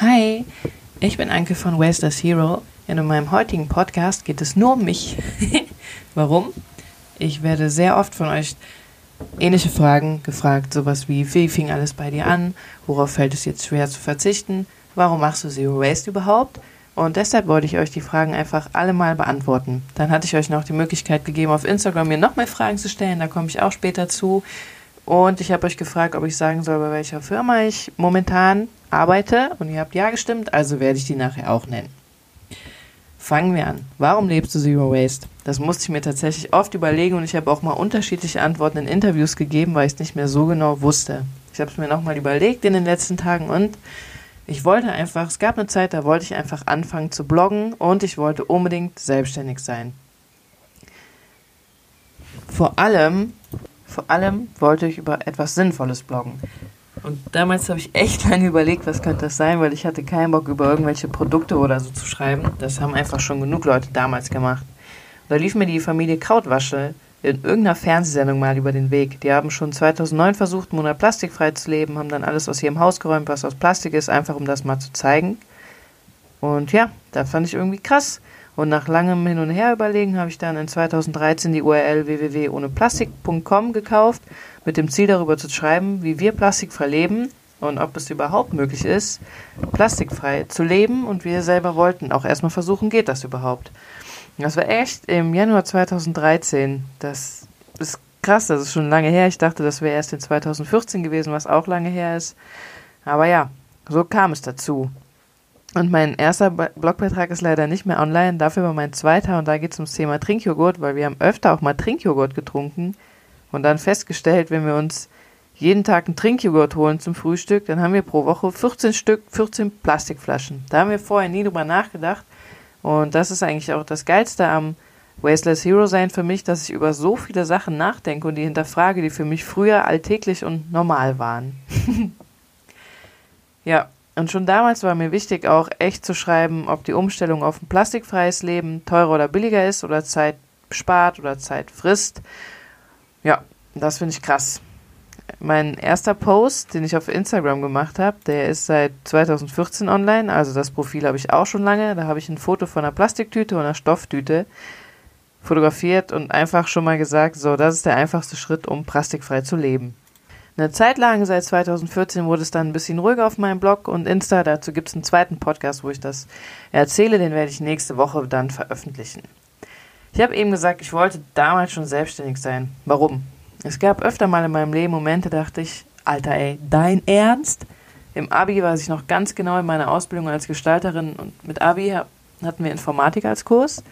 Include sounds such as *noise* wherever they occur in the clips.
Hi, ich bin Anke von Wasteless Hero und in meinem heutigen Podcast geht es nur um mich. *laughs* Warum? Ich werde sehr oft von euch ähnliche Fragen gefragt, sowas wie, wie fing alles bei dir an? Worauf fällt es jetzt schwer zu verzichten? Warum machst du Zero Waste überhaupt? Und deshalb wollte ich euch die Fragen einfach alle mal beantworten. Dann hatte ich euch noch die Möglichkeit gegeben, auf Instagram mir noch mehr Fragen zu stellen. Da komme ich auch später zu. Und ich habe euch gefragt, ob ich sagen soll, bei welcher Firma ich momentan arbeite. Und ihr habt ja gestimmt, also werde ich die nachher auch nennen. Fangen wir an. Warum lebst du Zero Waste? Das musste ich mir tatsächlich oft überlegen und ich habe auch mal unterschiedliche Antworten in Interviews gegeben, weil ich es nicht mehr so genau wusste. Ich habe es mir nochmal überlegt in den letzten Tagen und ich wollte einfach, es gab eine Zeit, da wollte ich einfach anfangen zu bloggen und ich wollte unbedingt selbstständig sein. Vor allem, vor allem wollte ich über etwas Sinnvolles bloggen. Und damals habe ich echt *laughs* lange überlegt, was könnte das sein, weil ich hatte keinen Bock über irgendwelche Produkte oder so zu schreiben. Das haben einfach schon genug Leute damals gemacht. da lief mir die Familie Krautwasche in irgendeiner Fernsehsendung mal über den Weg. Die haben schon 2009 versucht, einen Monat plastikfrei zu leben, haben dann alles aus ihrem Haus geräumt, was aus Plastik ist, einfach um das mal zu zeigen. Und ja, da fand ich irgendwie krass. Und nach langem Hin und Her überlegen habe ich dann in 2013 die URL www.ohneplastik.com gekauft, mit dem Ziel darüber zu schreiben, wie wir plastikfrei leben und ob es überhaupt möglich ist, plastikfrei zu leben und wir selber wollten auch erstmal versuchen, geht das überhaupt. Das war echt im Januar 2013. Das ist krass, das ist schon lange her. Ich dachte, das wäre erst in 2014 gewesen, was auch lange her ist. Aber ja, so kam es dazu. Und mein erster Blogbeitrag ist leider nicht mehr online, dafür war mein zweiter und da geht es ums Thema Trinkjoghurt, weil wir haben öfter auch mal Trinkjoghurt getrunken und dann festgestellt, wenn wir uns jeden Tag einen Trinkjoghurt holen zum Frühstück, dann haben wir pro Woche 14 Stück, 14 Plastikflaschen. Da haben wir vorher nie drüber nachgedacht und das ist eigentlich auch das Geilste am Wasteless Hero sein für mich, dass ich über so viele Sachen nachdenke und die hinterfrage, die für mich früher alltäglich und normal waren. *laughs* ja, und schon damals war mir wichtig, auch echt zu schreiben, ob die Umstellung auf ein plastikfreies Leben teurer oder billiger ist oder Zeit spart oder Zeit frisst. Ja, das finde ich krass mein erster Post, den ich auf Instagram gemacht habe, der ist seit 2014 online. Also das Profil habe ich auch schon lange. Da habe ich ein Foto von einer Plastiktüte und einer Stofftüte fotografiert und einfach schon mal gesagt, so, das ist der einfachste Schritt, um plastikfrei zu leben. Eine Zeit lang, seit 2014, wurde es dann ein bisschen ruhiger auf meinem Blog und Insta. Dazu gibt es einen zweiten Podcast, wo ich das erzähle. Den werde ich nächste Woche dann veröffentlichen. Ich habe eben gesagt, ich wollte damals schon selbstständig sein. Warum? Es gab öfter mal in meinem Leben Momente, dachte ich, Alter, ey, dein Ernst? Im Abi weiß ich noch ganz genau in meiner Ausbildung als Gestalterin und mit Abi hatten wir Informatik als Kurs.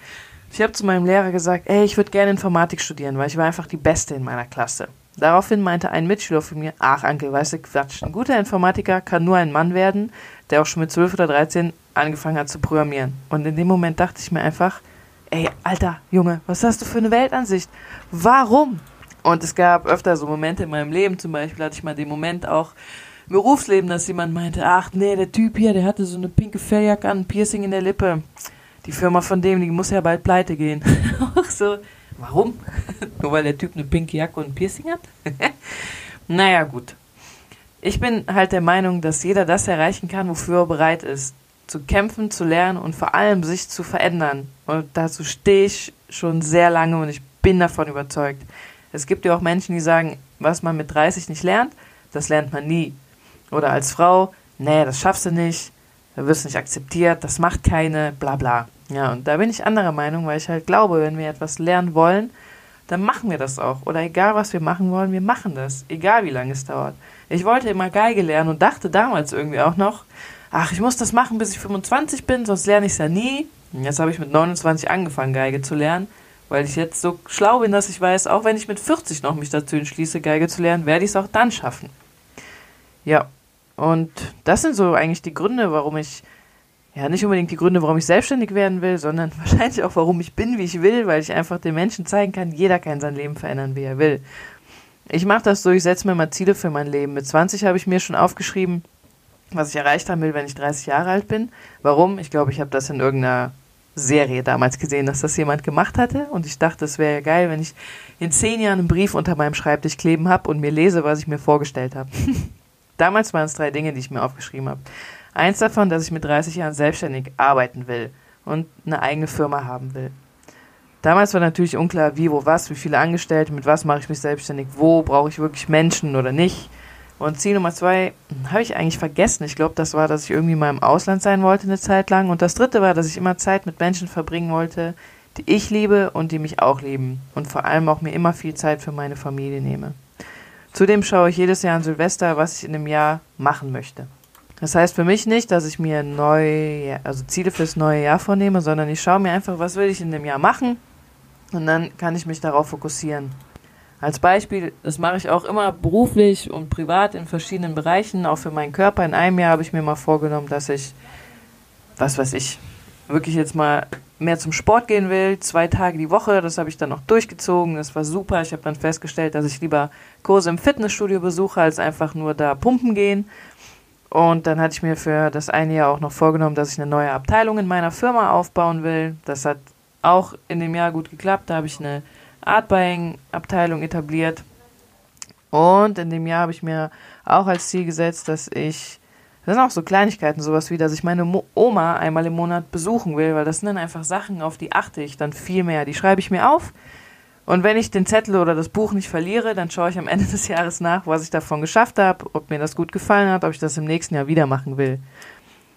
Ich habe zu meinem Lehrer gesagt, ey, ich würde gerne Informatik studieren, weil ich war einfach die Beste in meiner Klasse. Daraufhin meinte ein Mitschüler von mir, ach Anke, weißt du, Quatsch, ein guter Informatiker kann nur ein Mann werden, der auch schon mit 12 oder 13 angefangen hat zu programmieren. Und in dem Moment dachte ich mir einfach, ey, Alter, Junge, was hast du für eine Weltansicht? Warum? Und es gab öfter so Momente in meinem Leben, zum Beispiel hatte ich mal den Moment auch im Berufsleben, dass jemand meinte, ach nee, der Typ hier, der hatte so eine pinke Felljacke an, Piercing in der Lippe. Die Firma von dem, die muss ja bald pleite gehen. *laughs* auch so, warum? *laughs* Nur weil der Typ eine pinke Jacke und ein Piercing hat? *laughs* naja, gut. Ich bin halt der Meinung, dass jeder das erreichen kann, wofür er bereit ist. Zu kämpfen, zu lernen und vor allem sich zu verändern. Und dazu stehe ich schon sehr lange und ich bin davon überzeugt. Es gibt ja auch Menschen, die sagen, was man mit 30 nicht lernt, das lernt man nie. Oder als Frau, nee, das schaffst du nicht, da wirst du nicht akzeptiert, das macht keine, bla bla. Ja, und da bin ich anderer Meinung, weil ich halt glaube, wenn wir etwas lernen wollen, dann machen wir das auch. Oder egal, was wir machen wollen, wir machen das. Egal, wie lange es dauert. Ich wollte immer Geige lernen und dachte damals irgendwie auch noch, ach, ich muss das machen, bis ich 25 bin, sonst lerne ich es ja nie. Und jetzt habe ich mit 29 angefangen, Geige zu lernen weil ich jetzt so schlau bin, dass ich weiß, auch wenn ich mit 40 noch mich dazu entschließe, Geige zu lernen, werde ich es auch dann schaffen. Ja, und das sind so eigentlich die Gründe, warum ich, ja, nicht unbedingt die Gründe, warum ich selbstständig werden will, sondern *laughs* wahrscheinlich auch, warum ich bin, wie ich will, weil ich einfach den Menschen zeigen kann, jeder kann sein Leben verändern, wie er will. Ich mache das so, ich setze mir mal Ziele für mein Leben. Mit 20 habe ich mir schon aufgeschrieben, was ich erreicht haben will, wenn ich 30 Jahre alt bin. Warum? Ich glaube, ich habe das in irgendeiner Serie damals gesehen, dass das jemand gemacht hatte. Und ich dachte, es wäre ja geil, wenn ich in zehn Jahren einen Brief unter meinem Schreibtisch kleben habe und mir lese, was ich mir vorgestellt habe. *laughs* damals waren es drei Dinge, die ich mir aufgeschrieben habe. Eins davon, dass ich mit 30 Jahren selbstständig arbeiten will und eine eigene Firma haben will. Damals war natürlich unklar, wie, wo, was, wie viele Angestellte, mit was mache ich mich selbstständig, wo brauche ich wirklich Menschen oder nicht. Und Ziel Nummer zwei hm, habe ich eigentlich vergessen. Ich glaube, das war, dass ich irgendwie mal im Ausland sein wollte eine Zeit lang. Und das dritte war, dass ich immer Zeit mit Menschen verbringen wollte, die ich liebe und die mich auch lieben. Und vor allem auch mir immer viel Zeit für meine Familie nehme. Zudem schaue ich jedes Jahr an Silvester, was ich in einem Jahr machen möchte. Das heißt für mich nicht, dass ich mir neue, also Ziele fürs neue Jahr vornehme, sondern ich schaue mir einfach, was will ich in dem Jahr machen und dann kann ich mich darauf fokussieren. Als Beispiel, das mache ich auch immer beruflich und privat in verschiedenen Bereichen, auch für meinen Körper. In einem Jahr habe ich mir mal vorgenommen, dass ich, was weiß ich, wirklich jetzt mal mehr zum Sport gehen will, zwei Tage die Woche. Das habe ich dann auch durchgezogen. Das war super. Ich habe dann festgestellt, dass ich lieber Kurse im Fitnessstudio besuche, als einfach nur da pumpen gehen. Und dann hatte ich mir für das eine Jahr auch noch vorgenommen, dass ich eine neue Abteilung in meiner Firma aufbauen will. Das hat auch in dem Jahr gut geklappt. Da habe ich eine Art Buying Abteilung etabliert. Und in dem Jahr habe ich mir auch als Ziel gesetzt, dass ich, das sind auch so Kleinigkeiten, sowas wie, dass ich meine Mo Oma einmal im Monat besuchen will, weil das sind dann einfach Sachen, auf die achte ich dann viel mehr. Die schreibe ich mir auf und wenn ich den Zettel oder das Buch nicht verliere, dann schaue ich am *laughs* Ende des Jahres nach, was ich davon geschafft habe, ob mir das gut gefallen hat, ob ich das im nächsten Jahr wieder machen will.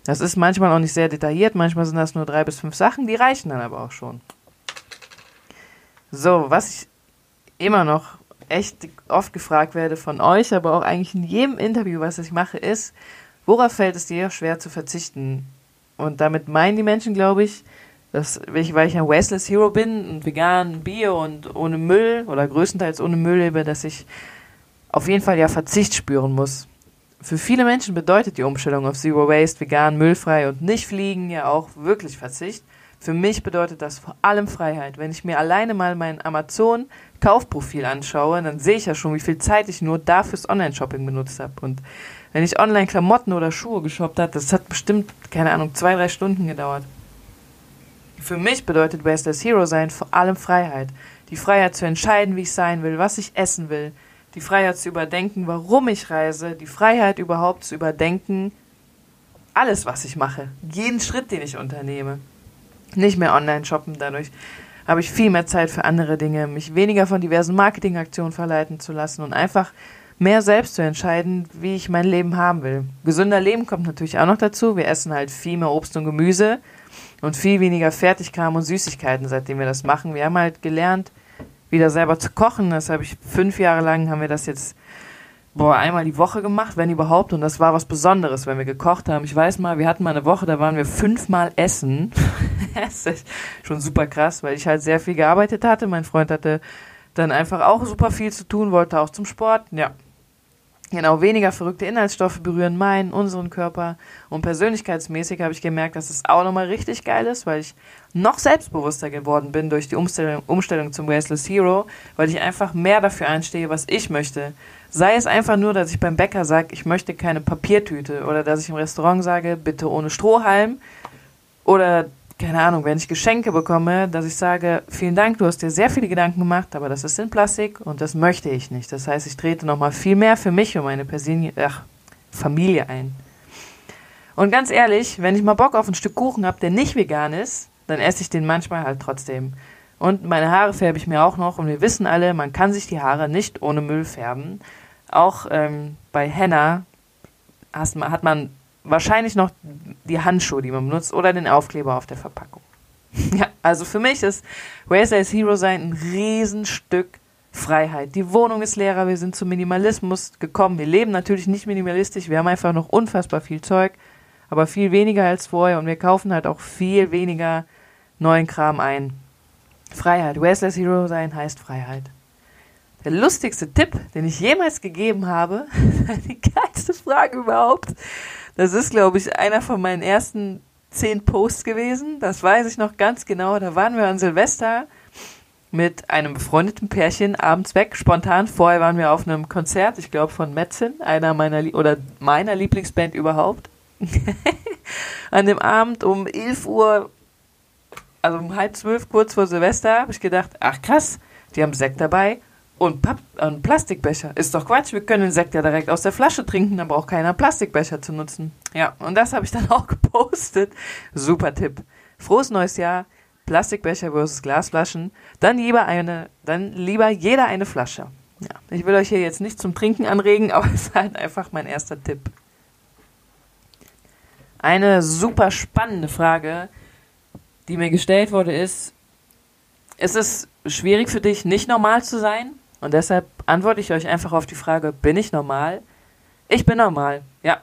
Das ist manchmal auch nicht sehr detailliert, manchmal sind das nur drei bis fünf Sachen, die reichen dann aber auch schon. So, was ich immer noch echt oft gefragt werde von euch, aber auch eigentlich in jedem Interview, was ich mache, ist, worauf fällt es dir schwer zu verzichten? Und damit meinen die Menschen, glaube ich, dass, weil ich ein Wasteless Hero bin und vegan, bio und ohne Müll oder größtenteils ohne Müll lebe, dass ich auf jeden Fall ja Verzicht spüren muss. Für viele Menschen bedeutet die Umstellung auf Zero Waste, vegan, müllfrei und nicht fliegen ja auch wirklich Verzicht. Für mich bedeutet das vor allem Freiheit. Wenn ich mir alleine mal mein Amazon-Kaufprofil anschaue, dann sehe ich ja schon, wie viel Zeit ich nur da fürs Online-Shopping benutzt habe. Und wenn ich online Klamotten oder Schuhe geshoppt habe, das hat bestimmt, keine Ahnung, zwei, drei Stunden gedauert. Für mich bedeutet Wasteless Hero sein vor allem Freiheit. Die Freiheit zu entscheiden, wie ich sein will, was ich essen will. Die Freiheit zu überdenken, warum ich reise. Die Freiheit überhaupt zu überdenken, alles, was ich mache. Jeden Schritt, den ich unternehme. Nicht mehr online shoppen, dadurch habe ich viel mehr Zeit für andere Dinge, mich weniger von diversen Marketingaktionen verleiten zu lassen und einfach mehr selbst zu entscheiden, wie ich mein Leben haben will. Gesünder Leben kommt natürlich auch noch dazu. Wir essen halt viel mehr Obst und Gemüse und viel weniger Fertigkram und Süßigkeiten, seitdem wir das machen. Wir haben halt gelernt, wieder selber zu kochen. Das habe ich fünf Jahre lang, haben wir das jetzt boah, einmal die Woche gemacht, wenn überhaupt. Und das war was Besonderes, wenn wir gekocht haben. Ich weiß mal, wir hatten mal eine Woche, da waren wir fünfmal essen. *laughs* das ist schon super krass, weil ich halt sehr viel gearbeitet hatte. Mein Freund hatte dann einfach auch super viel zu tun, wollte auch zum Sport. Ja, Genau, weniger verrückte Inhaltsstoffe berühren meinen, unseren Körper. Und persönlichkeitsmäßig habe ich gemerkt, dass es auch nochmal richtig geil ist, weil ich noch selbstbewusster geworden bin durch die Umstellung, Umstellung zum Wasteless Hero, weil ich einfach mehr dafür einstehe, was ich möchte. Sei es einfach nur, dass ich beim Bäcker sage, ich möchte keine Papiertüte oder dass ich im Restaurant sage, bitte ohne Strohhalm oder keine Ahnung, wenn ich Geschenke bekomme, dass ich sage, vielen Dank, du hast dir sehr viele Gedanken gemacht, aber das ist in Plastik und das möchte ich nicht. Das heißt, ich trete nochmal viel mehr für mich und meine Persönliche, ach, Familie ein. Und ganz ehrlich, wenn ich mal Bock auf ein Stück Kuchen habe, der nicht vegan ist, dann esse ich den manchmal halt trotzdem. Und meine Haare färbe ich mir auch noch und wir wissen alle, man kann sich die Haare nicht ohne Müll färben. Auch ähm, bei Henna hat man wahrscheinlich noch die Handschuhe, die man benutzt, oder den Aufkleber auf der Verpackung. *laughs* ja, also für mich ist Race Hero sein ein Riesenstück Freiheit. Die Wohnung ist leerer, wir sind zum Minimalismus gekommen. Wir leben natürlich nicht minimalistisch, wir haben einfach noch unfassbar viel Zeug, aber viel weniger als vorher und wir kaufen halt auch viel weniger neuen Kram ein. Freiheit. Wasteless Hero sein heißt Freiheit. Der lustigste Tipp, den ich jemals gegeben habe, *laughs* die geilste Frage überhaupt, das ist, glaube ich, einer von meinen ersten zehn Posts gewesen. Das weiß ich noch ganz genau. Da waren wir an Silvester mit einem befreundeten Pärchen abends weg, spontan. Vorher waren wir auf einem Konzert, ich glaube von Metzin, einer meiner Lie oder meiner Lieblingsband überhaupt. *laughs* An dem Abend um 11 Uhr, also um halb zwölf, kurz vor Silvester, habe ich gedacht, ach krass, die haben Sekt dabei. Und Papp ein Plastikbecher. Ist doch Quatsch, wir können den Sekt ja direkt aus der Flasche trinken, dann braucht keiner Plastikbecher zu nutzen. Ja, und das habe ich dann *laughs* auch gepostet. Super Tipp. Frohes neues Jahr. Plastikbecher versus Glasflaschen. Dann lieber eine, dann lieber jeder eine Flasche. Ja, ich will euch hier jetzt nicht zum Trinken anregen, *laughs* aber es ist halt einfach mein erster Tipp. Eine super spannende Frage, die mir gestellt wurde, ist, ist es schwierig für dich, nicht normal zu sein? Und deshalb antworte ich euch einfach auf die Frage, bin ich normal? Ich bin normal, ja.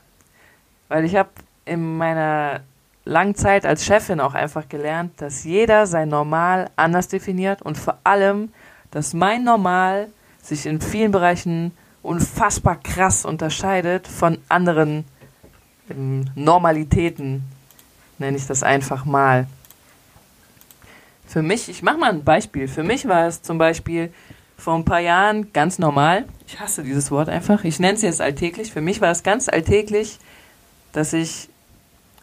Weil ich habe in meiner langen Zeit als Chefin auch einfach gelernt, dass jeder sein Normal anders definiert und vor allem, dass mein Normal sich in vielen Bereichen unfassbar krass unterscheidet von anderen ähm, Normalitäten, nenne ich das einfach mal. Für mich, ich mache mal ein Beispiel. Für mich war es zum Beispiel vor ein paar Jahren ganz normal. Ich hasse dieses Wort einfach. Ich nenne es jetzt alltäglich. Für mich war es ganz alltäglich, dass ich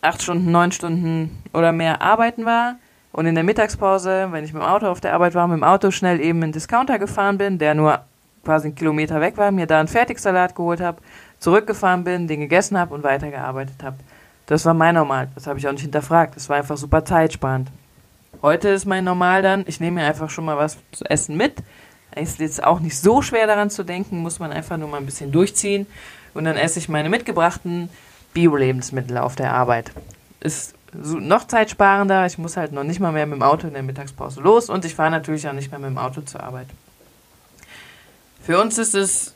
acht Stunden, neun Stunden oder mehr arbeiten war und in der Mittagspause, wenn ich mit dem Auto auf der Arbeit war, mit dem Auto schnell eben in den Discounter gefahren bin, der nur quasi einen Kilometer weg war, mir da einen Fertigsalat geholt habe, zurückgefahren bin, den gegessen habe und weitergearbeitet habe. Das war mein Normal. Das habe ich auch nicht hinterfragt. Das war einfach super zeitsparend. Heute ist mein Normal dann, ich nehme mir einfach schon mal was zu essen mit. Ist jetzt auch nicht so schwer daran zu denken, muss man einfach nur mal ein bisschen durchziehen. Und dann esse ich meine mitgebrachten Bio-Lebensmittel auf der Arbeit. Ist noch zeitsparender. Ich muss halt noch nicht mal mehr mit dem Auto in der Mittagspause los und ich fahre natürlich auch nicht mehr mit dem Auto zur Arbeit. Für uns ist es,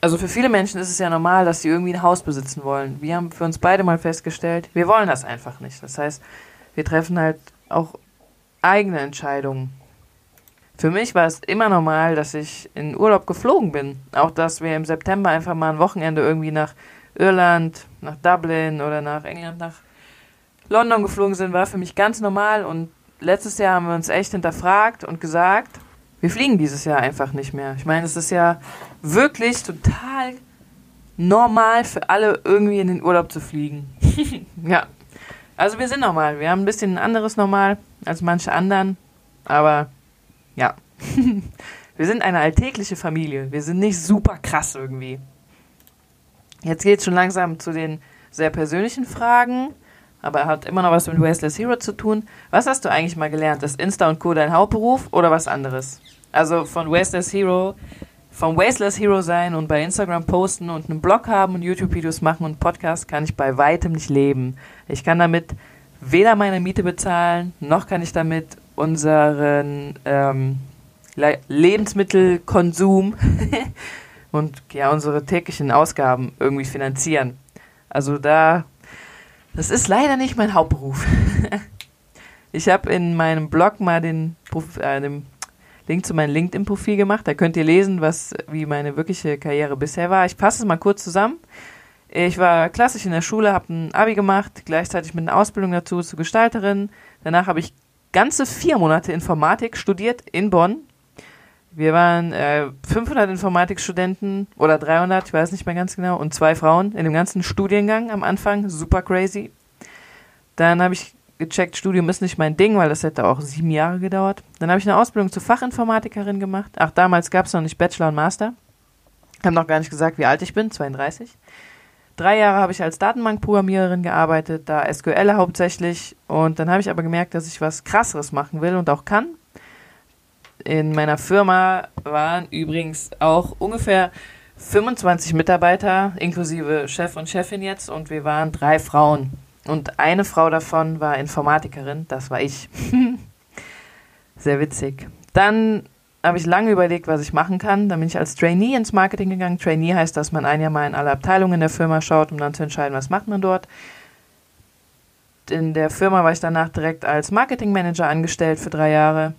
also für viele Menschen ist es ja normal, dass sie irgendwie ein Haus besitzen wollen. Wir haben für uns beide mal festgestellt, wir wollen das einfach nicht. Das heißt, wir treffen halt auch eigene Entscheidungen. Für mich war es immer normal, dass ich in Urlaub geflogen bin. Auch dass wir im September einfach mal ein Wochenende irgendwie nach Irland, nach Dublin oder nach England, nach London geflogen sind, war für mich ganz normal. Und letztes Jahr haben wir uns echt hinterfragt und gesagt, wir fliegen dieses Jahr einfach nicht mehr. Ich meine, es ist ja wirklich total normal für alle irgendwie in den Urlaub zu fliegen. *laughs* ja. Also wir sind normal. Wir haben ein bisschen ein anderes Normal als manche anderen. Aber ja. *laughs* wir sind eine alltägliche Familie. Wir sind nicht super krass irgendwie. Jetzt geht es schon langsam zu den sehr persönlichen Fragen, aber er hat immer noch was mit Wasteless Hero zu tun. Was hast du eigentlich mal gelernt? Ist Insta und Co. dein Hauptberuf oder was anderes? Also von Wasteless Hero, vom Wasteless Hero sein und bei Instagram posten und einen Blog haben und YouTube-Videos machen und Podcast kann ich bei weitem nicht leben. Ich kann damit weder meine Miete bezahlen, noch kann ich damit unseren ähm, Lebensmittelkonsum *laughs* und ja, unsere täglichen Ausgaben irgendwie finanzieren. Also da, das ist leider nicht mein Hauptberuf. *laughs* ich habe in meinem Blog mal den, äh, den Link zu meinem LinkedIn-Profil gemacht. Da könnt ihr lesen, was, wie meine wirkliche Karriere bisher war. Ich passe es mal kurz zusammen. Ich war klassisch in der Schule, habe ein Abi gemacht, gleichzeitig mit einer Ausbildung dazu zur Gestalterin. Danach habe ich ganze vier Monate Informatik studiert in Bonn wir waren äh, 500 Informatikstudenten oder 300, ich weiß nicht mehr ganz genau, und zwei Frauen in dem ganzen Studiengang am Anfang. Super crazy. Dann habe ich gecheckt, Studium ist nicht mein Ding, weil das hätte auch sieben Jahre gedauert. Dann habe ich eine Ausbildung zur Fachinformatikerin gemacht. Ach, damals gab es noch nicht Bachelor und Master. Ich habe noch gar nicht gesagt, wie alt ich bin, 32. Drei Jahre habe ich als Datenbankprogrammiererin gearbeitet, da SQL hauptsächlich. Und dann habe ich aber gemerkt, dass ich was Krasseres machen will und auch kann in meiner Firma waren übrigens auch ungefähr 25 Mitarbeiter, inklusive Chef und Chefin jetzt, und wir waren drei Frauen. Und eine Frau davon war Informatikerin, das war ich. *laughs* Sehr witzig. Dann habe ich lange überlegt, was ich machen kann. Dann bin ich als Trainee ins Marketing gegangen. Trainee heißt, dass man ein Jahr mal in alle Abteilungen der Firma schaut, um dann zu entscheiden, was macht man dort. In der Firma war ich danach direkt als Marketingmanager angestellt für drei Jahre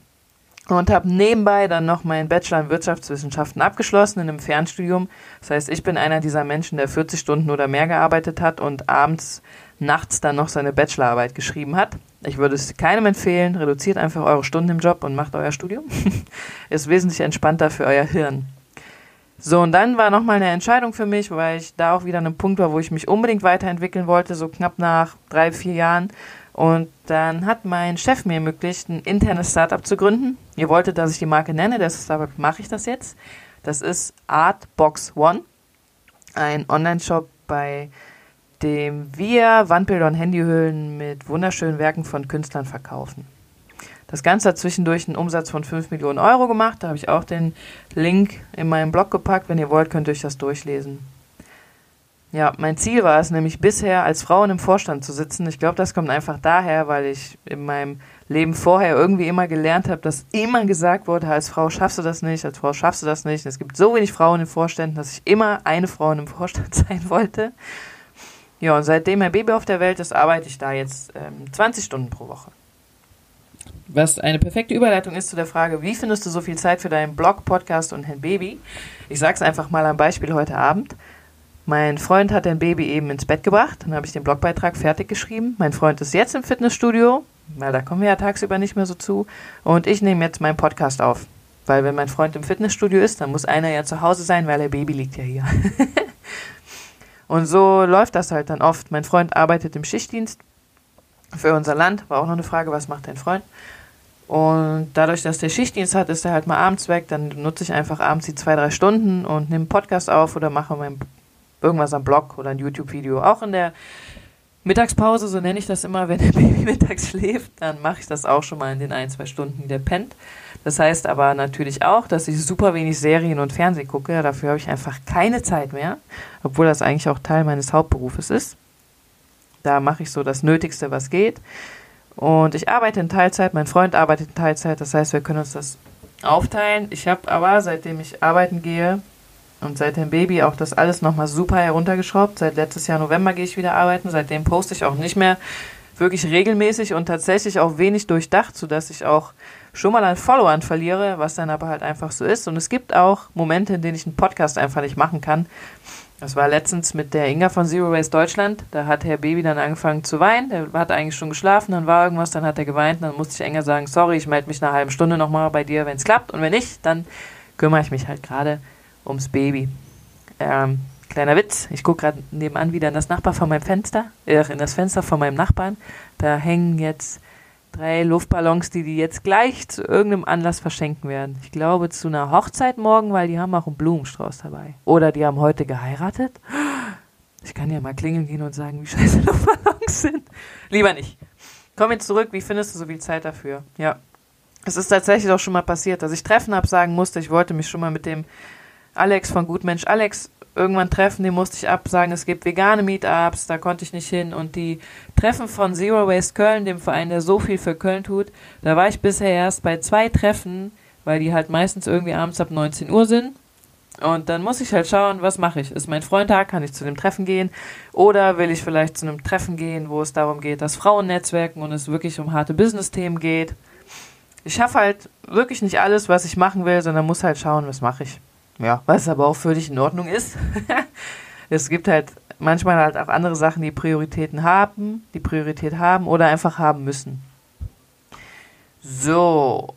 und habe nebenbei dann noch meinen Bachelor in Wirtschaftswissenschaften abgeschlossen in einem Fernstudium. Das heißt, ich bin einer dieser Menschen, der 40 Stunden oder mehr gearbeitet hat und abends, nachts dann noch seine Bachelorarbeit geschrieben hat. Ich würde es keinem empfehlen. Reduziert einfach eure Stunden im Job und macht euer Studium. *laughs* Ist wesentlich entspannter für euer Hirn. So, und dann war nochmal eine Entscheidung für mich, weil ich da auch wieder an einem Punkt war, wo ich mich unbedingt weiterentwickeln wollte, so knapp nach drei, vier Jahren. Und dann hat mein Chef mir ermöglicht, ein internes Startup zu gründen. Ihr wolltet, dass ich die Marke nenne, deshalb mache ich das jetzt. Das ist Artbox One, ein Online-Shop, bei dem wir Wandbilder und Handyhüllen mit wunderschönen Werken von Künstlern verkaufen. Das Ganze hat zwischendurch einen Umsatz von 5 Millionen Euro gemacht. Da habe ich auch den Link in meinen Blog gepackt. Wenn ihr wollt, könnt ihr euch das durchlesen. Ja, mein Ziel war es nämlich bisher, als Frau in einem Vorstand zu sitzen. Ich glaube, das kommt einfach daher, weil ich in meinem Leben vorher irgendwie immer gelernt habe, dass immer gesagt wurde, als Frau schaffst du das nicht, als Frau schaffst du das nicht. es gibt so wenig Frauen in Vorständen, dass ich immer eine Frau in einem Vorstand *laughs* sein wollte. Ja, und seitdem mein Baby auf der Welt ist, arbeite ich da jetzt ähm, 20 Stunden pro Woche. Was eine perfekte Überleitung ist zu der Frage, wie findest du so viel Zeit für deinen Blog, Podcast und ein Baby? Ich sage es einfach mal am Beispiel heute Abend. Mein Freund hat ein Baby eben ins Bett gebracht, dann habe ich den Blogbeitrag fertig geschrieben. Mein Freund ist jetzt im Fitnessstudio, weil da kommen wir ja tagsüber nicht mehr so zu. Und ich nehme jetzt meinen Podcast auf. Weil wenn mein Freund im Fitnessstudio ist, dann muss einer ja zu Hause sein, weil der Baby liegt ja hier. *laughs* und so läuft das halt dann oft. Mein Freund arbeitet im Schichtdienst für unser Land. War auch noch eine Frage, was macht dein Freund? Und dadurch, dass der Schichtdienst hat, ist er halt mal abends weg. Dann nutze ich einfach abends die zwei, drei Stunden und nehme einen Podcast auf oder mache mein, irgendwas am Blog oder ein YouTube-Video. Auch in der Mittagspause, so nenne ich das immer, *laughs* wenn der Baby mittags schläft, dann mache ich das auch schon mal in den ein, zwei Stunden, die der pennt. Das heißt aber natürlich auch, dass ich super wenig Serien und Fernsehen gucke. Dafür habe ich einfach keine Zeit mehr, obwohl das eigentlich auch Teil meines Hauptberufes ist. Da mache ich so das Nötigste, was geht. Und ich arbeite in Teilzeit, mein Freund arbeitet in Teilzeit, das heißt, wir können uns das aufteilen. Ich habe aber, seitdem ich arbeiten gehe und seit dem Baby auch das alles nochmal super heruntergeschraubt. Seit letztes Jahr November gehe ich wieder arbeiten, seitdem poste ich auch nicht mehr wirklich regelmäßig und tatsächlich auch wenig durchdacht, sodass ich auch schon mal an Followern verliere, was dann aber halt einfach so ist. Und es gibt auch Momente, in denen ich einen Podcast einfach nicht machen kann, das war letztens mit der Inga von Zero Waste Deutschland. Da hat Herr Baby dann angefangen zu weinen. Der hat eigentlich schon geschlafen, dann war irgendwas, dann hat er geweint. Dann musste ich Inga sagen, sorry, ich melde mich nach einer halben Stunde nochmal bei dir, wenn es klappt. Und wenn nicht, dann kümmere ich mich halt gerade ums Baby. Ähm, kleiner Witz, ich gucke gerade nebenan wieder in das Nachbar von meinem Fenster, äh, in das Fenster von meinem Nachbarn. Da hängen jetzt drei Luftballons, die die jetzt gleich zu irgendeinem Anlass verschenken werden. Ich glaube zu einer Hochzeit morgen, weil die haben auch einen Blumenstrauß dabei. Oder die haben heute geheiratet. Ich kann ja mal klingeln gehen und sagen, wie *laughs* scheiße Luftballons sind. Lieber nicht. Komm jetzt zurück, wie findest du so viel Zeit dafür? Ja. Es ist tatsächlich auch schon mal passiert, dass ich Treffen absagen musste. Ich wollte mich schon mal mit dem Alex von Gutmensch Alex irgendwann Treffen, die musste ich absagen. Es gibt vegane Meetups, da konnte ich nicht hin. Und die Treffen von Zero Waste Köln, dem Verein, der so viel für Köln tut, da war ich bisher erst bei zwei Treffen, weil die halt meistens irgendwie abends ab 19 Uhr sind. Und dann muss ich halt schauen, was mache ich? Ist mein Freund da? Kann ich zu dem Treffen gehen? Oder will ich vielleicht zu einem Treffen gehen, wo es darum geht, dass Frauen netzwerken und es wirklich um harte Business-Themen geht? Ich schaffe halt wirklich nicht alles, was ich machen will, sondern muss halt schauen, was mache ich. Ja, was aber auch völlig in Ordnung ist. *laughs* es gibt halt manchmal halt auch andere Sachen, die Prioritäten haben, die Priorität haben oder einfach haben müssen. So.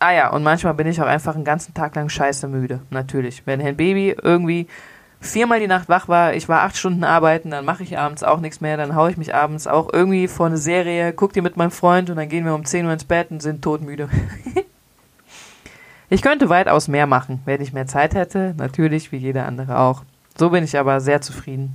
Ah ja, und manchmal bin ich auch einfach einen ganzen Tag lang scheiße müde. Natürlich. Wenn ein Baby irgendwie viermal die Nacht wach war, ich war acht Stunden arbeiten, dann mache ich abends auch nichts mehr, dann haue ich mich abends auch irgendwie vor eine Serie, guck die mit meinem Freund und dann gehen wir um 10 Uhr ins Bett und sind todmüde. *laughs* Ich könnte weitaus mehr machen, wenn ich mehr Zeit hätte, natürlich wie jeder andere auch. So bin ich aber sehr zufrieden.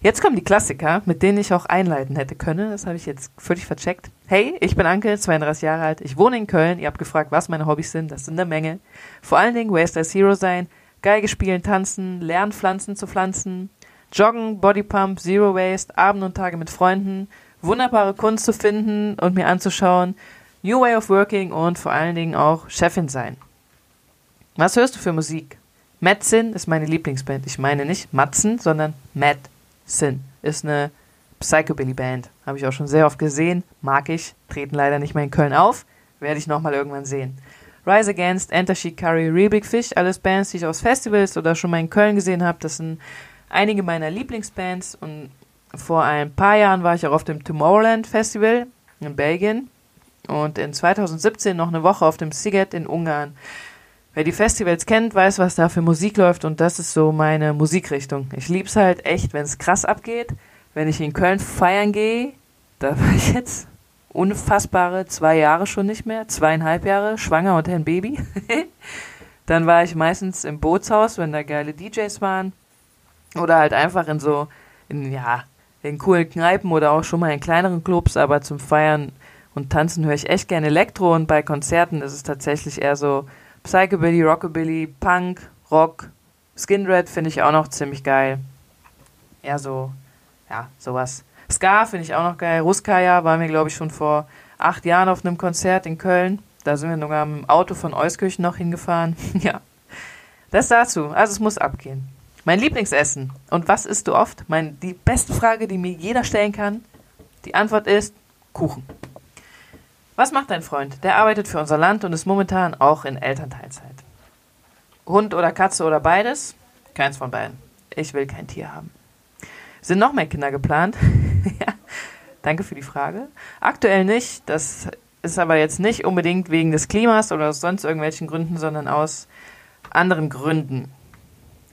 Jetzt kommen die Klassiker, mit denen ich auch einleiten hätte können. Das habe ich jetzt völlig vercheckt. Hey, ich bin Anke, 32 Jahre alt. Ich wohne in Köln. Ihr habt gefragt, was meine Hobbys sind. Das sind eine Menge. Vor allen Dingen Waste as Hero sein, Geige spielen, tanzen, lernen Pflanzen zu pflanzen, joggen, Bodypump, Zero Waste, Abend und Tage mit Freunden, wunderbare Kunst zu finden und mir anzuschauen, New Way of Working und vor allen Dingen auch Chefin sein. Was hörst du für Musik? Madsen ist meine Lieblingsband. Ich meine nicht Matzen, sondern Madsen ist eine Psychobilly-Band. Habe ich auch schon sehr oft gesehen. Mag ich. Treten leider nicht mehr in Köln auf. Werde ich nochmal irgendwann sehen. Rise Against, Enter Shikari, Real Big Fish, alles Bands, die ich aus Festivals oder schon mal in Köln gesehen habe. Das sind einige meiner Lieblingsbands. Und vor ein paar Jahren war ich auch auf dem Tomorrowland Festival in Belgien und in 2017 noch eine Woche auf dem Siget in Ungarn. Wer die Festivals kennt, weiß, was da für Musik läuft und das ist so meine Musikrichtung. Ich lieb's halt echt, wenn es krass abgeht. Wenn ich in Köln feiern gehe, da war ich jetzt unfassbare zwei Jahre schon nicht mehr, zweieinhalb Jahre, schwanger und ein Baby. *laughs* Dann war ich meistens im Bootshaus, wenn da geile DJs waren. Oder halt einfach in so, in, ja, in coolen Kneipen oder auch schon mal in kleineren Clubs, aber zum Feiern und Tanzen höre ich echt gerne Elektro und bei Konzerten ist es tatsächlich eher so Psychobilly, Rockabilly, Punk, Rock, Skinred finde ich auch noch ziemlich geil. Eher so, ja, sowas. Ska finde ich auch noch geil. Ruskaya waren wir, glaube ich, schon vor acht Jahren auf einem Konzert in Köln. Da sind wir sogar im Auto von Euskirchen noch hingefahren. *laughs* ja. Das dazu. Also es muss abgehen. Mein Lieblingsessen. Und was isst du oft? Mein, die beste Frage, die mir jeder stellen kann. Die Antwort ist Kuchen. Was macht dein Freund? Der arbeitet für unser Land und ist momentan auch in Elternteilzeit. Hund oder Katze oder beides? Keins von beiden. Ich will kein Tier haben. Sind noch mehr Kinder geplant? *laughs* ja. Danke für die Frage. Aktuell nicht. Das ist aber jetzt nicht unbedingt wegen des Klimas oder aus sonst irgendwelchen Gründen, sondern aus anderen Gründen.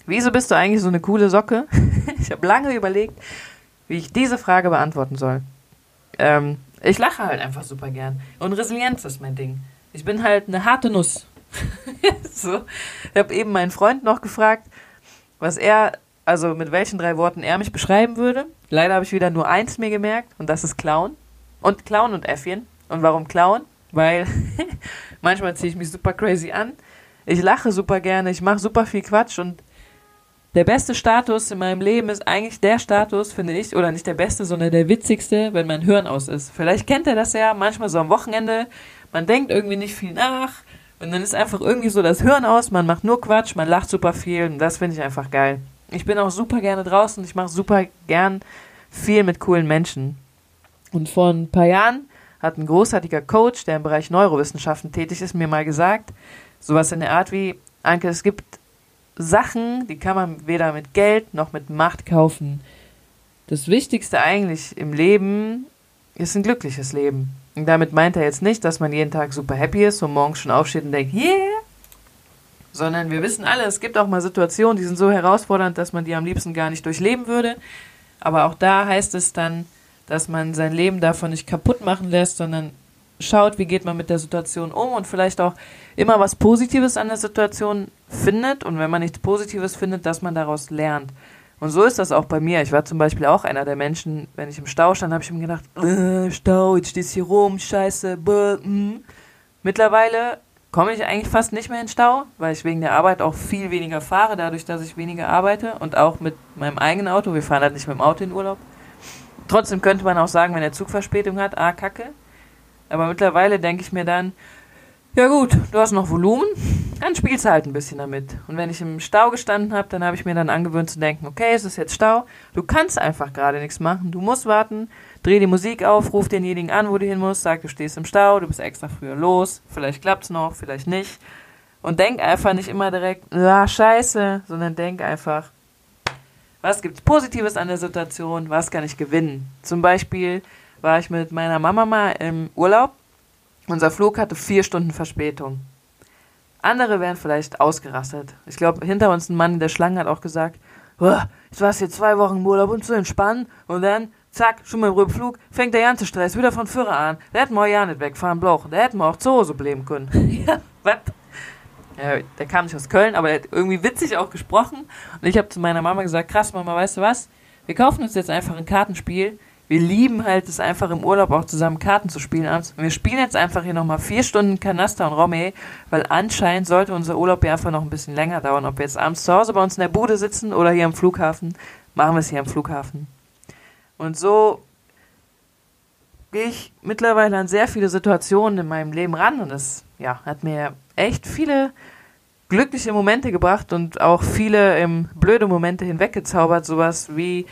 Wieso bist du eigentlich so eine coole Socke? *laughs* ich habe lange überlegt, wie ich diese Frage beantworten soll. Ähm, ich lache halt einfach super gern. Und Resilienz ist mein Ding. Ich bin halt eine harte Nuss. *laughs* so. Ich habe eben meinen Freund noch gefragt, was er, also mit welchen drei Worten er mich beschreiben würde. Leider habe ich wieder nur eins mir gemerkt und das ist Clown. Und Clown und Äffchen. Und warum Clown? Weil *laughs* manchmal ziehe ich mich super crazy an. Ich lache super gerne, ich mache super viel Quatsch und der beste Status in meinem Leben ist eigentlich der Status, finde ich, oder nicht der beste, sondern der witzigste, wenn mein Hirn aus ist. Vielleicht kennt er das ja, manchmal so am Wochenende, man denkt irgendwie nicht viel nach und dann ist einfach irgendwie so das Hirn aus, man macht nur Quatsch, man lacht super viel und das finde ich einfach geil. Ich bin auch super gerne draußen, ich mache super gern viel mit coolen Menschen. Und vor ein paar Jahren hat ein großartiger Coach, der im Bereich Neurowissenschaften tätig ist, mir mal gesagt, sowas in der Art wie, Anke, es gibt Sachen, die kann man weder mit Geld noch mit Macht kaufen. Das Wichtigste eigentlich im Leben ist ein glückliches Leben. Und damit meint er jetzt nicht, dass man jeden Tag super happy ist und morgens schon aufsteht und denkt, yeah! Sondern wir wissen alle, es gibt auch mal Situationen, die sind so herausfordernd, dass man die am liebsten gar nicht durchleben würde. Aber auch da heißt es dann, dass man sein Leben davon nicht kaputt machen lässt, sondern schaut, wie geht man mit der Situation um und vielleicht auch immer was Positives an der Situation findet und wenn man nichts Positives findet, dass man daraus lernt. Und so ist das auch bei mir. Ich war zum Beispiel auch einer der Menschen, wenn ich im Stau stand, habe ich mir gedacht, äh, Stau, jetzt stehst du hier rum, scheiße, bäh, mm. Mittlerweile komme ich eigentlich fast nicht mehr in Stau, weil ich wegen der Arbeit auch viel weniger fahre, dadurch, dass ich weniger arbeite und auch mit meinem eigenen Auto. Wir fahren halt nicht mit dem Auto in Urlaub. Trotzdem könnte man auch sagen, wenn der Zug Verspätung hat, ah, kacke. Aber mittlerweile denke ich mir dann, ja gut, du hast noch Volumen, dann spielst du halt ein bisschen damit. Und wenn ich im Stau gestanden habe, dann habe ich mir dann angewöhnt zu denken, okay, es ist jetzt Stau, du kannst einfach gerade nichts machen, du musst warten, dreh die Musik auf, ruf denjenigen an, wo du hin musst, sag, du stehst im Stau, du bist extra früher los, vielleicht klappt's noch, vielleicht nicht. Und denk einfach nicht immer direkt, ja, scheiße, sondern denk einfach, was gibt's Positives an der Situation, was kann ich gewinnen? Zum Beispiel war ich mit meiner Mama mal im Urlaub unser Flug hatte vier Stunden Verspätung. Andere wären vielleicht ausgerastet. Ich glaube, hinter uns ein Mann in der Schlange hat auch gesagt, jetzt warst du hier zwei Wochen im Urlaub, um zu entspannen und dann, zack, schon mal im Rückflug, fängt der ganze Stress wieder von Führer an. Da hätten wir ja nicht wegfahren bloch. Da hätten wir auch zu Hause bleiben können. *laughs* ja, was? Ja, der kam nicht aus Köln, aber er hat irgendwie witzig auch gesprochen. Und ich habe zu meiner Mama gesagt, krass, Mama, weißt du was? Wir kaufen uns jetzt einfach ein Kartenspiel wir lieben halt es einfach im Urlaub auch zusammen Karten zu spielen abends. Und wir spielen jetzt einfach hier nochmal vier Stunden Kanaster und Romme, weil anscheinend sollte unser Urlaub ja einfach noch ein bisschen länger dauern. Ob wir jetzt abends zu Hause bei uns in der Bude sitzen oder hier am Flughafen, machen wir es hier am Flughafen. Und so gehe ich mittlerweile an sehr viele Situationen in meinem Leben ran und das ja, hat mir echt viele glückliche Momente gebracht und auch viele ähm, blöde Momente hinweggezaubert. Sowas wie,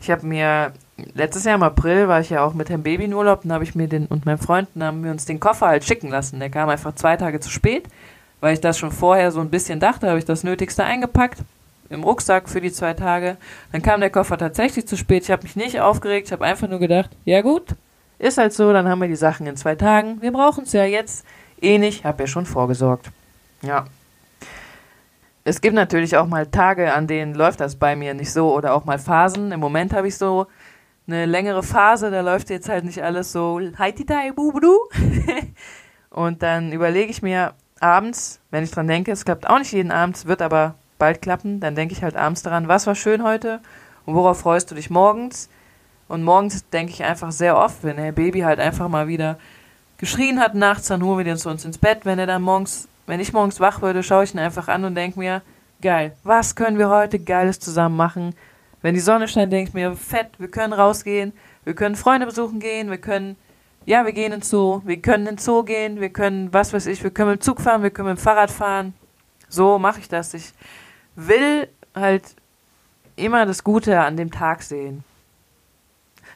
ich habe mir letztes Jahr im April war ich ja auch mit dem Baby in Urlaub, dann habe ich mir den und meinem Freund, haben wir uns den Koffer halt schicken lassen. Der kam einfach zwei Tage zu spät, weil ich das schon vorher so ein bisschen dachte, habe ich das Nötigste eingepackt im Rucksack für die zwei Tage. Dann kam der Koffer tatsächlich zu spät. Ich habe mich nicht aufgeregt, ich habe einfach nur gedacht, ja gut, ist halt so, dann haben wir die Sachen in zwei Tagen. Wir brauchen es ja jetzt eh nicht, habe ja schon vorgesorgt. Ja. es gibt natürlich auch mal Tage, an denen läuft das bei mir nicht so oder auch mal Phasen. Im Moment habe ich so eine längere Phase, da läuft jetzt halt nicht alles so. *laughs* Und dann überlege ich mir abends, wenn ich dran denke, es klappt auch nicht jeden Abend, wird aber bald klappen, dann denke ich halt abends daran, was war schön heute und worauf freust du dich morgens? Und morgens denke ich einfach sehr oft, wenn der Baby halt einfach mal wieder geschrien hat nachts, dann holen wir den zu uns ins Bett. Wenn er dann morgens, wenn ich morgens wach würde, schaue ich ihn einfach an und denke mir, geil, was können wir heute Geiles zusammen machen? Wenn die Sonne scheint, denke ich mir, fett, wir können rausgehen, wir können Freunde besuchen gehen, wir können, ja, wir gehen ins Zoo, wir können ins Zoo gehen, wir können, was weiß ich, wir können mit dem Zug fahren, wir können mit dem Fahrrad fahren. So mache ich das. Ich will halt immer das Gute an dem Tag sehen.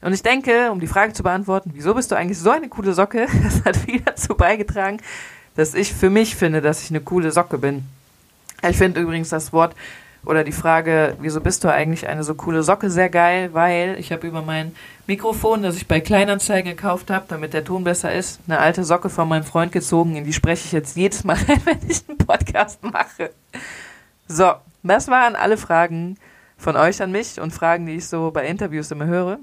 Und ich denke, um die Frage zu beantworten, wieso bist du eigentlich so eine coole Socke, *laughs* das hat viel dazu beigetragen, dass ich für mich finde, dass ich eine coole Socke bin. Ich finde übrigens das Wort oder die Frage, wieso bist du eigentlich eine so coole Socke, sehr geil, weil ich habe über mein Mikrofon, das ich bei Kleinanzeigen gekauft habe, damit der Ton besser ist, eine alte Socke von meinem Freund gezogen, in die spreche ich jetzt jedes Mal *laughs* rein, wenn ich einen Podcast mache. So, das waren alle Fragen von euch an mich und Fragen, die ich so bei Interviews immer höre.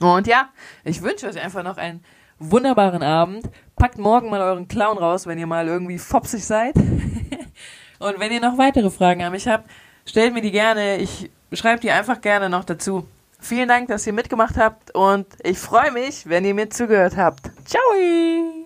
Und ja, ich wünsche euch einfach noch einen wunderbaren Abend. Packt morgen mal euren Clown raus, wenn ihr mal irgendwie fopsig seid. *laughs* und wenn ihr noch weitere Fragen an mich habt, stellt mir die gerne. Ich schreibe die einfach gerne noch dazu. Vielen Dank, dass ihr mitgemacht habt und ich freue mich, wenn ihr mir zugehört habt. Ciao!